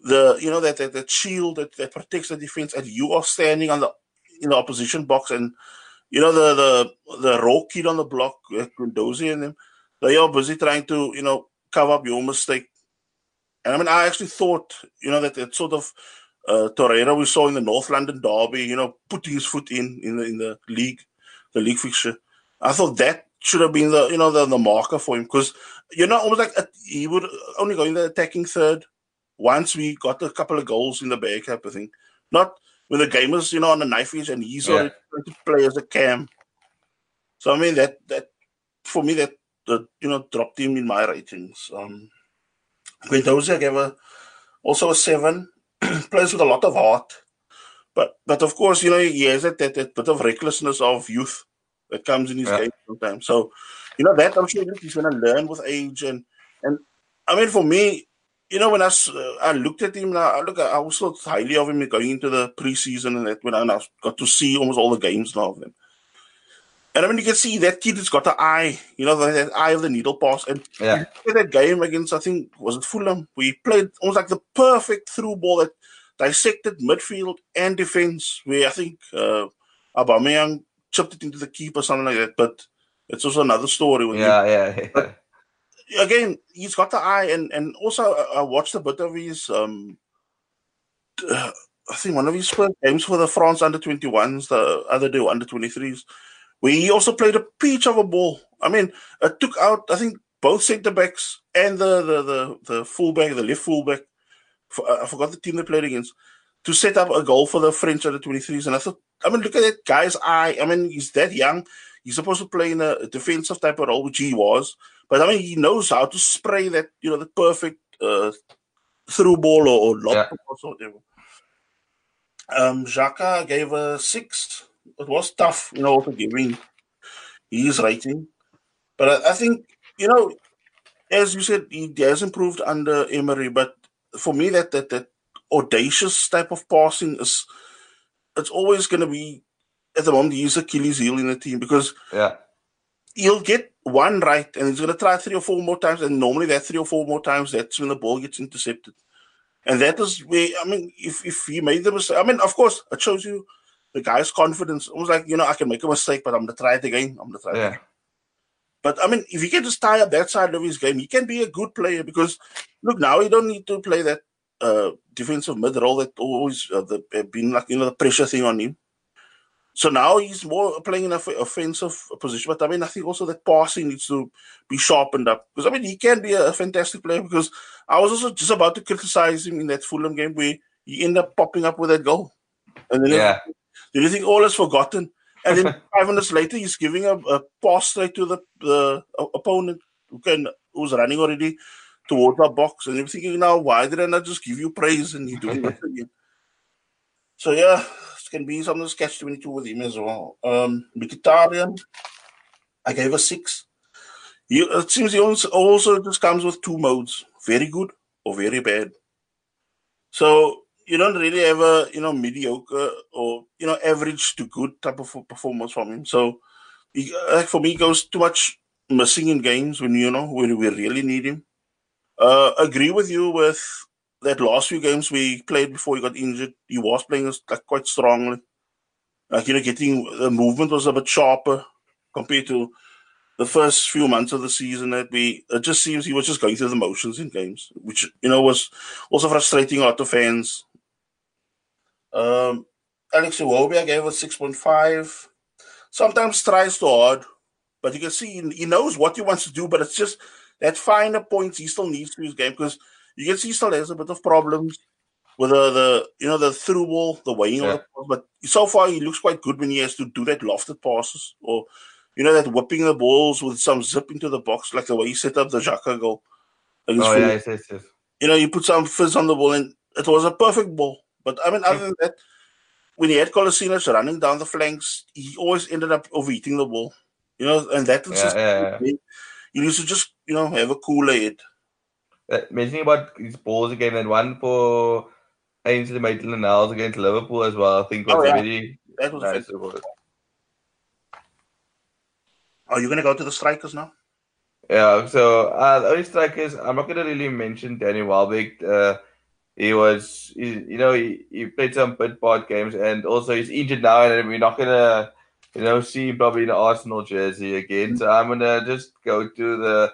The you know that that, that shield that, that protects the defense, and you are standing on the in the opposition box, and you know the the the raw kid on the block, Guendouzi and them, they are busy trying to you know cover up your mistake. And I mean, I actually thought you know that that sort of uh, Torreira we saw in the North London derby, you know, putting his foot in in the in the league, the league fixture. I thought that should have been the you know the, the marker for him because you know almost like a, he would only go in the attacking third once we got a couple of goals in the back type of thing. Not when the game is, you know, on the knife edge and he's yeah. already to play as a cam. So I mean that that for me that, that you know dropped him in my ratings. Um Guendouzi I gave a, also a seven. Plays with a lot of heart. But but of course, you know, he has that, that, that bit of recklessness of youth that comes in his yeah. game sometimes. So, you know, that I'm sure he's gonna learn with age and and I mean for me, you know, when I, uh, I looked at him, I look, I was thought highly of him going into the preseason and that when I, I got to see almost all the games now of them. And I mean, you can see that kid has got the eye, you know, that eye of the needle pass. And yeah. that game against, I think, was it Fulham? We played almost like the perfect through ball that dissected midfield and defense, where I think uh, Aubameyang chipped it into the keeper, something like that. But it's also another story. With yeah, yeah, yeah. But, again, he's got the eye, and and also I watched a bit of his. Um, uh, I think one of his first games for the France under 21s, the other day under 23s, where he also played a peach of a ball. I mean, it took out I think both centre backs and the the the, the fullback, the left fullback. I forgot the team they played against to set up a goal for the French under 23s. And I thought, I mean, look at that guy's eye. I mean, he's that young. He's supposed to play in a defensive type of role, which he was. But I mean, he knows how to spray that, you know, the perfect uh, through ball or, or lob yeah. or whatever. Um, Xhaka gave a six. It was tough, you know, to give him his rating. But I, I, think, you know, as you said, he has improved under Emery. But for me that that that audacious type of passing is it's always going to be at the moment he's Achilles heel in the team because yeah. he'll get one right and he's going to try three or four more times and normally that three or four more times that's when the ball gets intercepted. And that is where I mean if if he made the mistake I mean of course it shows you the guy's confidence. Almost like you know I can make a mistake but I'm going to try it again I'm going to try yeah. it again but I mean, if he can just tie up that side of his game, he can be a good player because look, now he don't need to play that uh, defensive mid role that always uh, the, uh, been like you know the pressure thing on him. So now he's more playing in an offensive position. But I mean, I think also that passing needs to be sharpened up because I mean he can be a, a fantastic player. Because I was also just about to criticize him in that Fulham game where he ended up popping up with that goal, and then yeah. did you think all is forgotten? And then five minutes later, he's giving a, a pass straight to the, the opponent who can who's running already towards our box. And you're thinking now, why didn't I not just give you praise and you doing it again? So yeah, it can be something sketch 22 with him as well. Um Mkhitaryan, I gave a six. He, it seems he also, also just comes with two modes, very good or very bad. So you don't really a you know mediocre or you know average to good type of performance from him. So he, like for me, goes too much missing in games when you know when we really need him. Uh, agree with you with that last few games we played before he got injured. He was playing like quite strongly. Like you know, getting the movement was a bit sharper compared to the first few months of the season. That we it just seems he was just going through the motions in games, which you know was also frustrating a lot of fans um, Alex Iwobi, I gave a 6.5. Sometimes tries too hard, but you can see he knows what he wants to do, but it's just that finer points he still needs to his game because you can see he still has a bit of problems with the, the you know the through ball, the weighing yeah. of the ball. But so far he looks quite good when he has to do that lofted passes or you know that whipping the balls with some zip into the box, like the way he set up the Xhaka goal. oh yeah, yes, yes, yes. You know, you put some fizz on the ball and it was a perfect ball. But I mean, other than that, when he had Kolasinac running down the flanks, he always ended up overeating the ball. You know, and that was yeah, just yeah, yeah. you need to just you know have a cooler head. Uh, mentioning about his balls again, and one for Ainsley Maitland Niles against Liverpool as well. I think was Oh, yeah. very That was nice. it. Are you going to go to the strikers now? Yeah, so uh, the only strikers, I'm not going to really mention Danny Welbeck. Uh, he was, he, you know, he, he played some bit part games and also he's injured now, and we're not going to, you know, see him probably in the Arsenal jersey again. So I'm to just go to the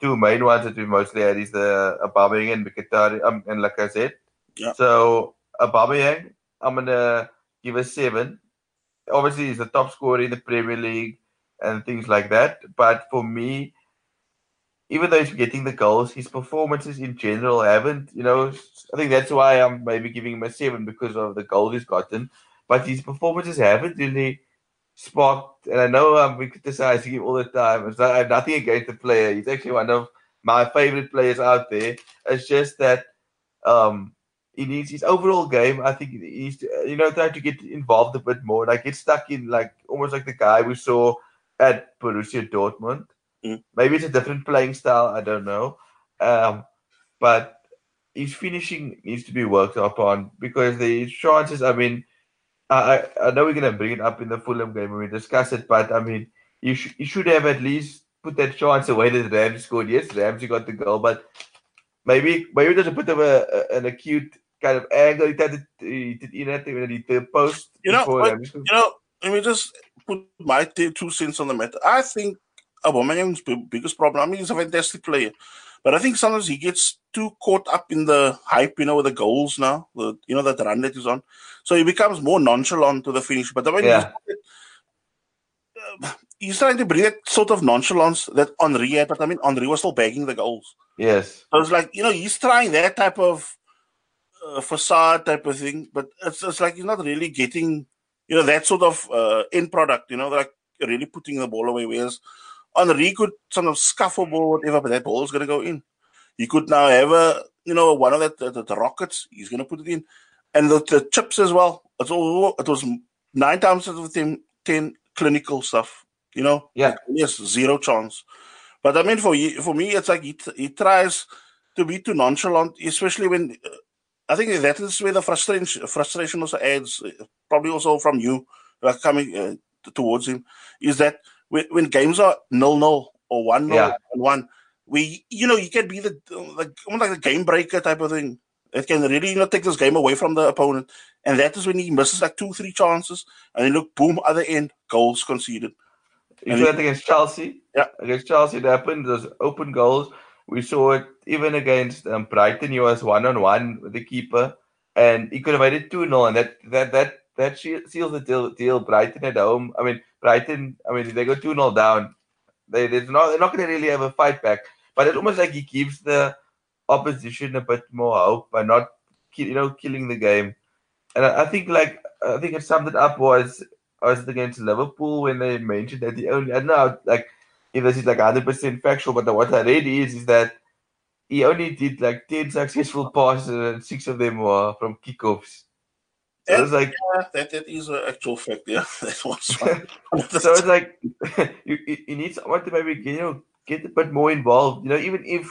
two main ones that we mostly had is the Aubameyang and Mkhitaryan, um, and like I said. Yeah. So Aubameyang, I'm to give a seven. Obviously, he's the top scorer in the Premier League and things like that. But for me, even though he's getting the goals, his performances in general haven't, you know, I think that's why I'm maybe giving him a seven because of the goal he's gotten. But his performances haven't really sparked, and I know I'm criticizing him all the time. It's not, I have nothing against the player. He's actually one of my favorite players out there. It's just that um, he needs his overall game. I think he's you know, trying to get involved a bit more. Like get stuck in, like almost like the guy we saw at Borussia Dortmund. Mm. Maybe it's a different playing style. I don't know. Um, but his finishing needs to be worked upon because the chances. I mean, I I know we're gonna bring it up in the Fulham game when we discuss it, but I mean, you sh- you should have at least put that chance away that Ramsey scored. Yes, Ramsey got the goal, but maybe maybe there's a bit of a, a an acute kind of angle. He tried to he did you know he the post You know, but, you know, let me just put my two cents on the matter. I think Aubameyang's b- biggest problem. I mean, he's a fantastic player, but I think sometimes he gets too caught up in the hype, you know, with the goals now, the you know that run that he's on. So he becomes more nonchalant to the finish. But mean, Yeah. he's, uh, he's trying to bring that sort of nonchalance that Henri had. But I mean, Henri was still bagging the goals. Yes, So it's like you know he's trying that type of uh, facade type of thing, but it's, it's like he's not really getting you know that sort of uh, end product. You know, like really putting the ball away. Whereas Henri could sort of scuffle ball whatever, but that ball is going to go in. He could now have a you know one of that the, the, the rockets. He's going to put it in, and the, the chips as well. It's all it was nine times out of ten, 10 clinical stuff. You know, Yeah. Yes, zero chance. But I mean, for for me, it's like he, he tries to be too nonchalant, especially when uh, I think that is where the frustration frustration also adds, uh, probably also from you, like coming uh, towards him, is that when, when games are nil nil or one nil Yeah. and one, we you know you can be the like almost like a game breaker type of thing. It can really you know take this game away from the opponent, and that is when he misses like two three chances, and then look boom other end goals conceded. You saw it against Chelsea. Yeah. Against Chelsea, it happened. Those open goals. We saw it even against um, Brighton. He was one on one with the keeper, and he could have made it two 0 and that that that that seals the deal. Deal. Brighton at home. I mean, Brighton. I mean, they go two 0 down, they they're not they're not going to really have a fight back. But it's almost like he gives the opposition a bit more hope by not, you know, killing the game. And I, I think like I think it summed it up was was against Liverpool when they mentioned that the only I don't know like if this is like hundred percent factual, but what I read is is that he only did like ten successful passes and six of them were from kickoffs. It was like Yeah, that, that is an actual fact. Yeah, that was so it's like you, you need someone to maybe you know get a bit more involved. You know, even if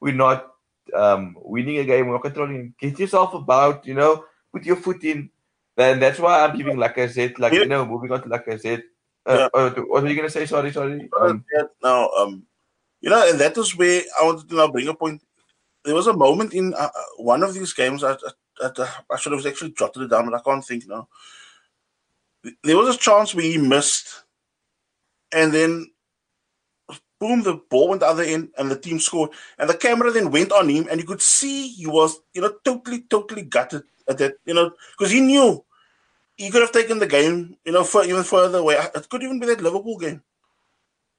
we're not um, winning a game, we're not controlling. Get yourself about. You know, put your foot in. Then that's why I'm giving like I said, like Yeah. you know, moving on to Lacazette. Uh, Yeah. oh, what were you gonna say? Sorry, sorry. Um, now, um, you know, and that is where I wanted to now bring a point. There was a moment in uh, uh, one of these games that, that, that uh, I should have actually jotted it down, but I can't think now. There was a chance where he missed, and then boom, the ball went the other end, and the team scored. And the camera then went on him, and you could see he was, you know, totally, totally gutted at that, you know, because he knew he could have taken the game, you know, for, even further away. It could even be that Liverpool game.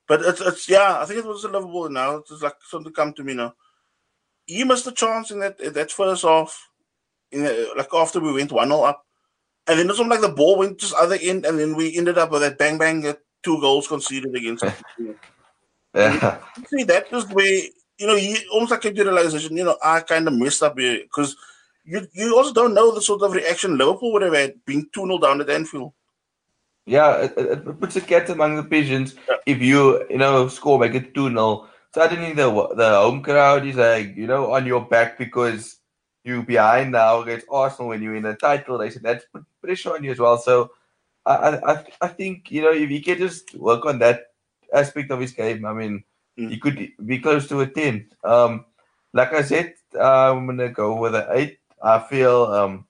But it's, it's yeah, I think it was a Liverpool now. It's like something come to me now. He missed a chance in that in that first half, the, like after we went one 0 up, and then it's almost like the ball went just other end, and then we ended up with that bang bang, uh, two goals conceded against. yeah. See, that is where you know you almost like a realization. You know, I kind of messed up here because you you also don't know the sort of reaction Liverpool would have had being two 0 down at Anfield. Yeah, it, it it puts a cat among the pigeons if you you know score make it two 0 Suddenly the the home crowd is like you know on your back because you behind now against Arsenal when you win a title. They said that's put pressure on you as well. So I I I- think you know if he can just work on that aspect of his game, I mean Mm. he could be close to a ten. Um, Lacazette, I'm gonna go with an eight. I feel um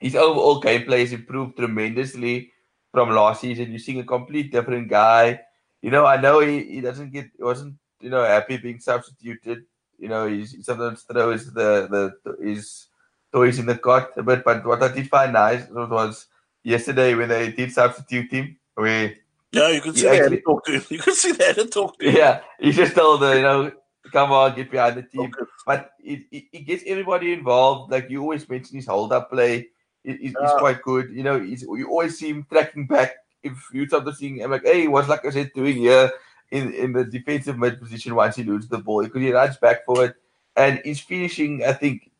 his overall gameplay has improved tremendously from last season. You're seeing a complete different guy. You know, I know he, he doesn't get he wasn't you know happy being substituted. You know, he's, he sometimes throws the the his toys in the cot a bit. But what I did find nice was yesterday when they did substitute him, where Yeah, you could see that and talk to him. You could see that and talk to him. yeah, he just told the you know come on get behind the team. Okay. But it, it, it gets everybody involved. Like you always mention his hold up play. It, it- Yeah. quite good. You know, you always see him tracking back. If you seeing him like, hey, what's Lacazette doing here in, in the defensive mid position once he loses the ball? Because he runs back for it. And he's finishing, I think,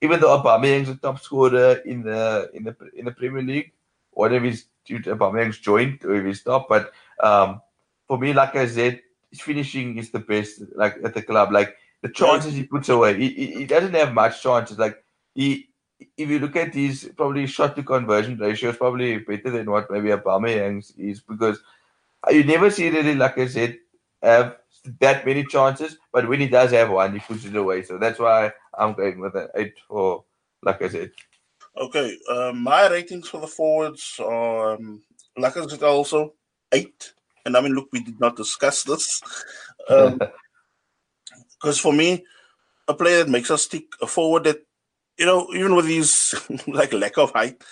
even though Aubameyang's a top scorer in the in the in the Premier League, one of his due to Aubameyang's joint or if he's top, but um for me, Lacazette, his finishing is the best. Like at the club, like the chances he puts away, he, he, he doesn't have much chances. Like he, if you look at his probably shot to conversion ratio, is probably better than what maybe Aubameyang's is because you never see really, Lacazette, have that many chances. But when he does have one, he puts it away. So that's why I'm going with an eight for, Lacazette. Okay, uh, my ratings for the forwards are, um, Lacazette, also eight. And I mean, look, we did not discuss this. Because for me, a player that makes us stick, a forward that, you know, even with his like lack of height,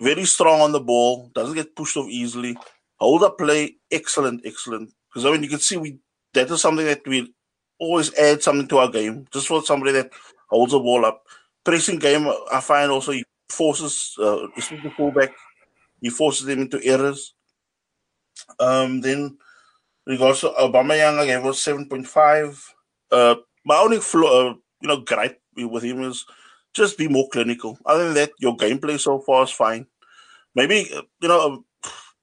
very strong on the ball, doesn't get pushed off easily. Hold up play, excellent, excellent. Because I mean, you can see we that is something that we always add something to our game. Just for somebody that holds the ball up. Pressing game, I find also he forces, uh, especially the fullback, he forces them into errors. Um, then regards to Aubameyang, I gave us seven point five. Uh, my only flaw, uh, you know, gripe with him is just be more clinical. Other than that, your gameplay so far is fine. Maybe uh, you know,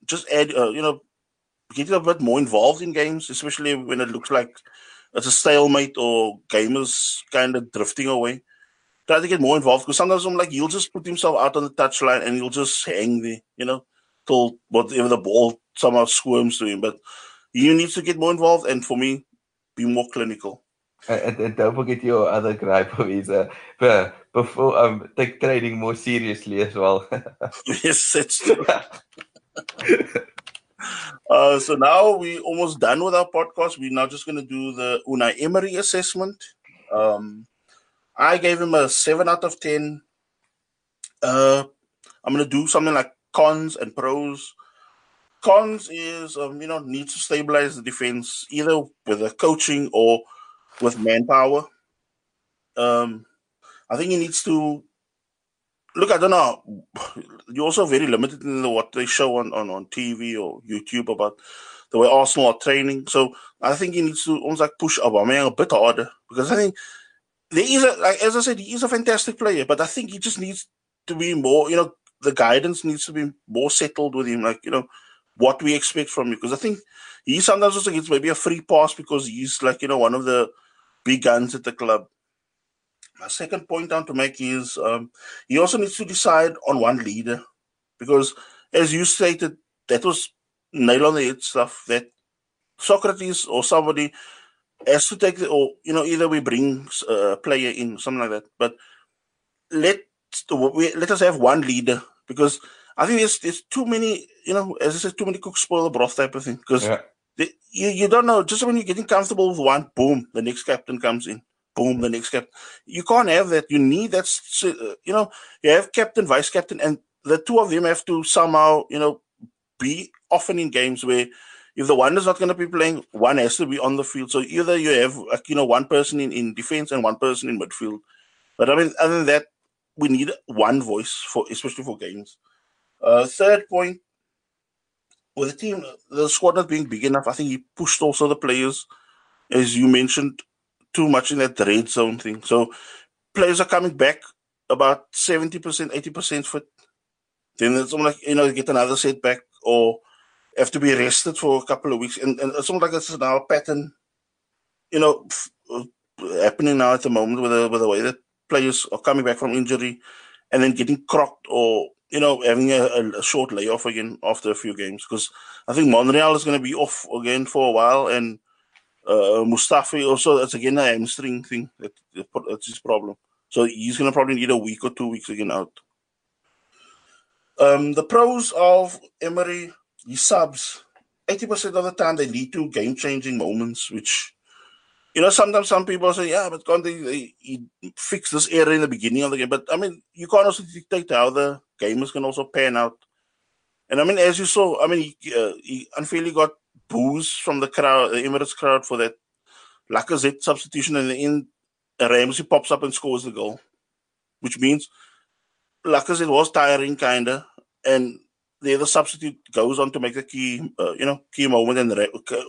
just add, uh, you know, get a bit more involved in games, especially when it looks like it's a stalemate or gamers kind of drifting away. Try to get more involved because sometimes I'm like, he'll just put himself out on the touchline and he'll just hang there, you know, till whatever the ball somehow squirms to him. But you need to get more involved and for me, be more clinical. And, and don't forget your other gripe of his uh, before um take training more seriously as well. yes, it's true. uh, so now we're almost done with our podcast. We're now just going to do the Unai Emery assessment. Um, I gave him a seven out of ten. Uh, I'm going to do something like cons and pros. Cons is um, you know needs to stabilize the defense either with the coaching or with manpower. Um, I think he needs to look. I don't know. You're also very limited in what they show on, on, on TV or YouTube about the way Arsenal are training. So I think he needs to almost like push Aubameyang a bit harder because I think there is a like as I said, he is a fantastic player, but I think he just needs to be more. You know, the guidance needs to be more settled with him. Like you know what we expect from you because I think he sometimes also gets maybe a free pass because he's like you know one of the big guns at the club. My second point down to make is um, he also needs to decide on one leader because, as you stated, that was nail on the head stuff that Sokratis or somebody has to take the, or you know, either we bring a player in, something like that. But let we, let us have one leader because I think there's there's too many, you know, as I said, too many cooks spoil the broth type of thing. Because yeah. you you don't know, just when you're getting comfortable with one, boom, the next captain comes in boom, the next captain. You can't have that. You need that. You know, you have captain, vice captain, and the two of them have to somehow, you know, be often in games where if the one is not going to be playing, one has to be on the field. So either you have, you know, one person in, in defense and one person in midfield. But I mean, other than that, we need one voice for, especially for games. Uh, third point, with the team, the squad not being big enough, I think he pushed also the players, as you mentioned, too much in that red zone thing. So players are coming back about 70%, 80% fit. Then it's almost like, you know, get another setback or have to be rested for a couple of weeks. And, and it's almost like this is now a pattern, you know, f- uh, happening now at the moment with the, with the way that players are coming back from injury and then getting crocked or, you know, having a, a short layoff again after a few games. Because I think Monreal is going to be off again for a while and uh, Mustafi also that's again a hamstring thing. That, that's his problem. So he's gonna probably need a week or two weeks again out. Um, the pros of Emery, he subs. Eighty percent of the time they lead to game changing moments, which you know sometimes some people say, yeah, but can't they, they he fix this error in the beginning of the game? But I mean, you can't also dictate how the gamers can also pan out. And I mean, as you saw, I mean, he, uh, he unfairly got boos from the crowd, the Emirates crowd for that Lacazette substitution, and in Ramsey pops up and scores the goal, which means Lacazette was tiring, kinda, and the other substitute goes on to make the key, uh, you know, key moment and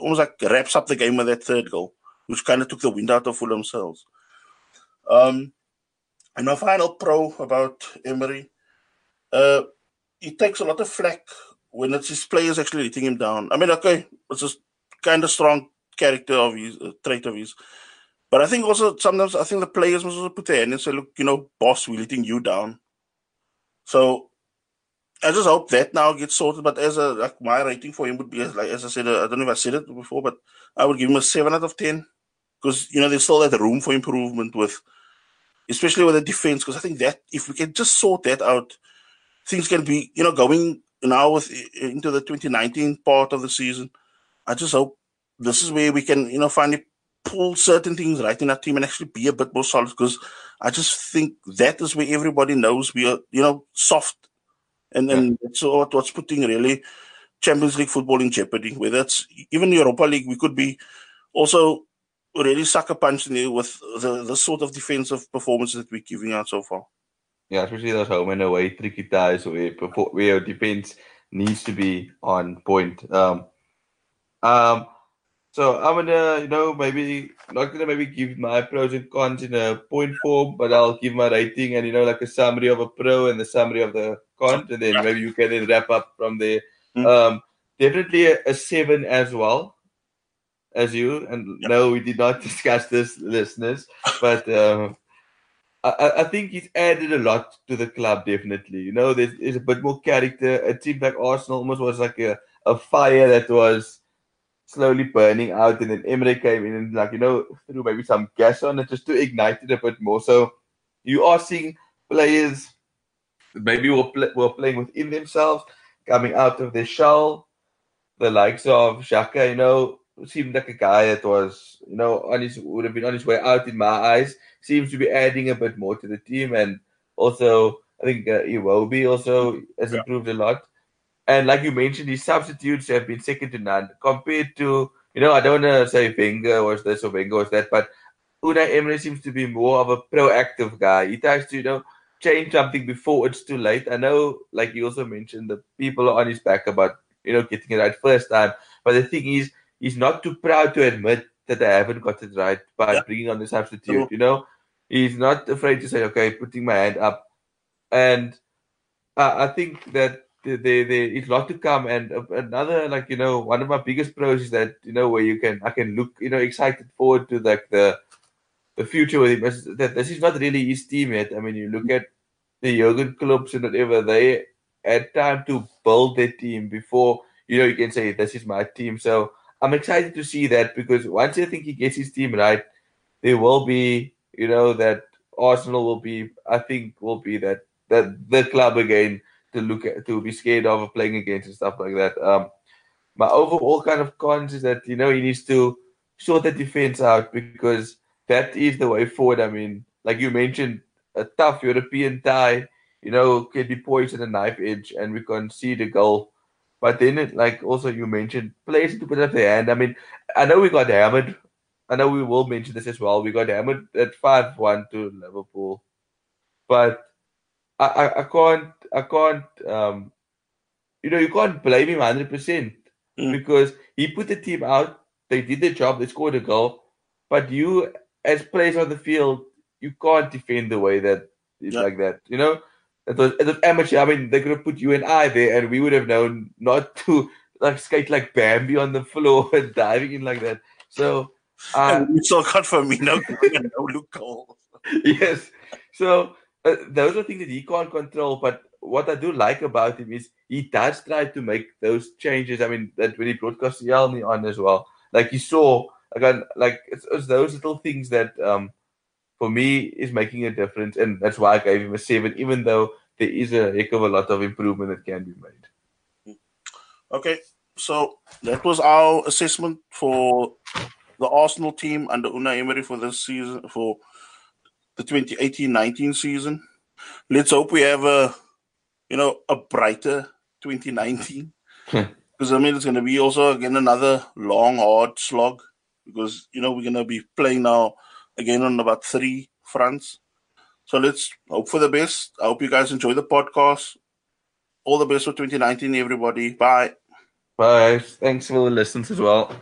almost like wraps up the game with that third goal, which kind of took the wind out of Fulham themselves. Um, and my final pro about Emery, uh, he takes a lot of flack when it's his players actually letting him down. I mean, okay, it's a kind of strong character of his, uh, trait of his. But I think also sometimes I think the players must also put their hand and say, look, you know, boss, we're letting you down. So I just hope that now gets sorted. But as a like my rating for him would be like as I said, uh, I don't know if I said it before, but I would give him a seven out of ten because you know there's still that room for improvement with, especially with the defense. Because I think that if we can just sort that out, things can be you know going now with into the 2019 part of the season, I just hope this is where we can, you know, finally pull certain things right in our team and actually be a bit more solid. Because I just think that is where everybody knows we are, you know, soft, and and yeah. that's what, what's putting really Champions League football in jeopardy. Whether it's even Europa League, we could be also really sucker punching there with the the sort of defensive performances that we're giving out so far. Yeah, especially those home and away tricky ties where where your defense needs to be on point. Um, um, so I'm gonna, you know, maybe not gonna maybe give my pros and cons in a point form, but I'll give my rating and you know, like a summary of a pro and the summary of the cons, and then maybe you can then wrap up from there. Mm. Um, definitely a, a, seven as well. as you. And yep. no, we did not discuss this, listeners. But um, I, I, think he's added a lot to the club, definitely. You know, there's, there's a bit more character. A team like Arsenal almost was like a, a fire that was slowly burning out. And then Emery came in and, like, you know, threw maybe some gas on it just to ignite it a bit more. So you are seeing players maybe were, play, were playing within themselves, coming out of their shell. The likes of Xhaka, you know, seemed like a guy that was, you know, on his would have been on his way out in my eyes. Seems to be adding a bit more to the team, and also I think uh, Iwobi also has yeah. improved a lot. And like you mentioned, his substitutes have been second to none compared to, you know, I don't want to say Wenger was this or Wenger was that, but Unai Emery seems to be more of a proactive guy. He tries to, you know, change something before it's too late. I know, like you also mentioned, the people are on his back about, you know, getting it right first time. But the thing is, he's not too proud to admit that they haven't got it right by yeah. bringing on the substitute. You know, he's not afraid to say, okay, putting my hand up. And uh, I think that there, there, there is a lot to come. And another, like, you know, one of my biggest pros is that, you know, where you can, I can look, you know, excited forward to like the, the future with him is that this is not really his team yet. I mean, you look at the Jurgen clubs and whatever, they had time to build their team before, you know, you can say, this is my team. So I'm excited to see that because once I think he gets his team right, there will be, you know, that Arsenal will be, I think, will be that that the club again to look at, to be scared of playing against and stuff like that. Um, my overall kind of cons is that you know he needs to sort the defense out because that is the way forward. I mean, like you mentioned, a tough European tie, you know, can be poised at a knife edge, and we see the goal. But then, it, like also you mentioned, players to put up their hand. I mean, I know we got hammered. I know we will mention this as well. We got hammered at five one to Liverpool, but I, I, I can't I can't um you know you can't blame him hundred percent mm. because he put the team out. They did their job. They scored a goal, but you as players on the field, you can't defend the way that it's yeah. like that. You know, it was, it was amateur. I mean, they could have put you and I there, and we would have known not to like skate like Bambi on the floor and diving in like that. So, uh, you still cut for me, no, no look goal. yes. So uh, those are things that he can't control. But what I do like about him is he does try to make those changes. I mean, that when he brought Koscielny on as well, like you saw again, like it's, it's those little things that um, for me is making a difference, and that's why I gave him a seven, even though there is a heck of a lot of improvement that can be made. Okay, so that was our assessment for the Arsenal team under Unai Emery for this season for the 2018-19 season. Let's hope we have a you know a brighter 2019 hmm. because I mean it's going to be also again another long hard slog because you know we're gonna be playing now again on about three fronts. So let's hope for the best. I hope you guys enjoy the podcast. All the best for 2019, everybody. Bye. Bye. Thanks for the listens as well.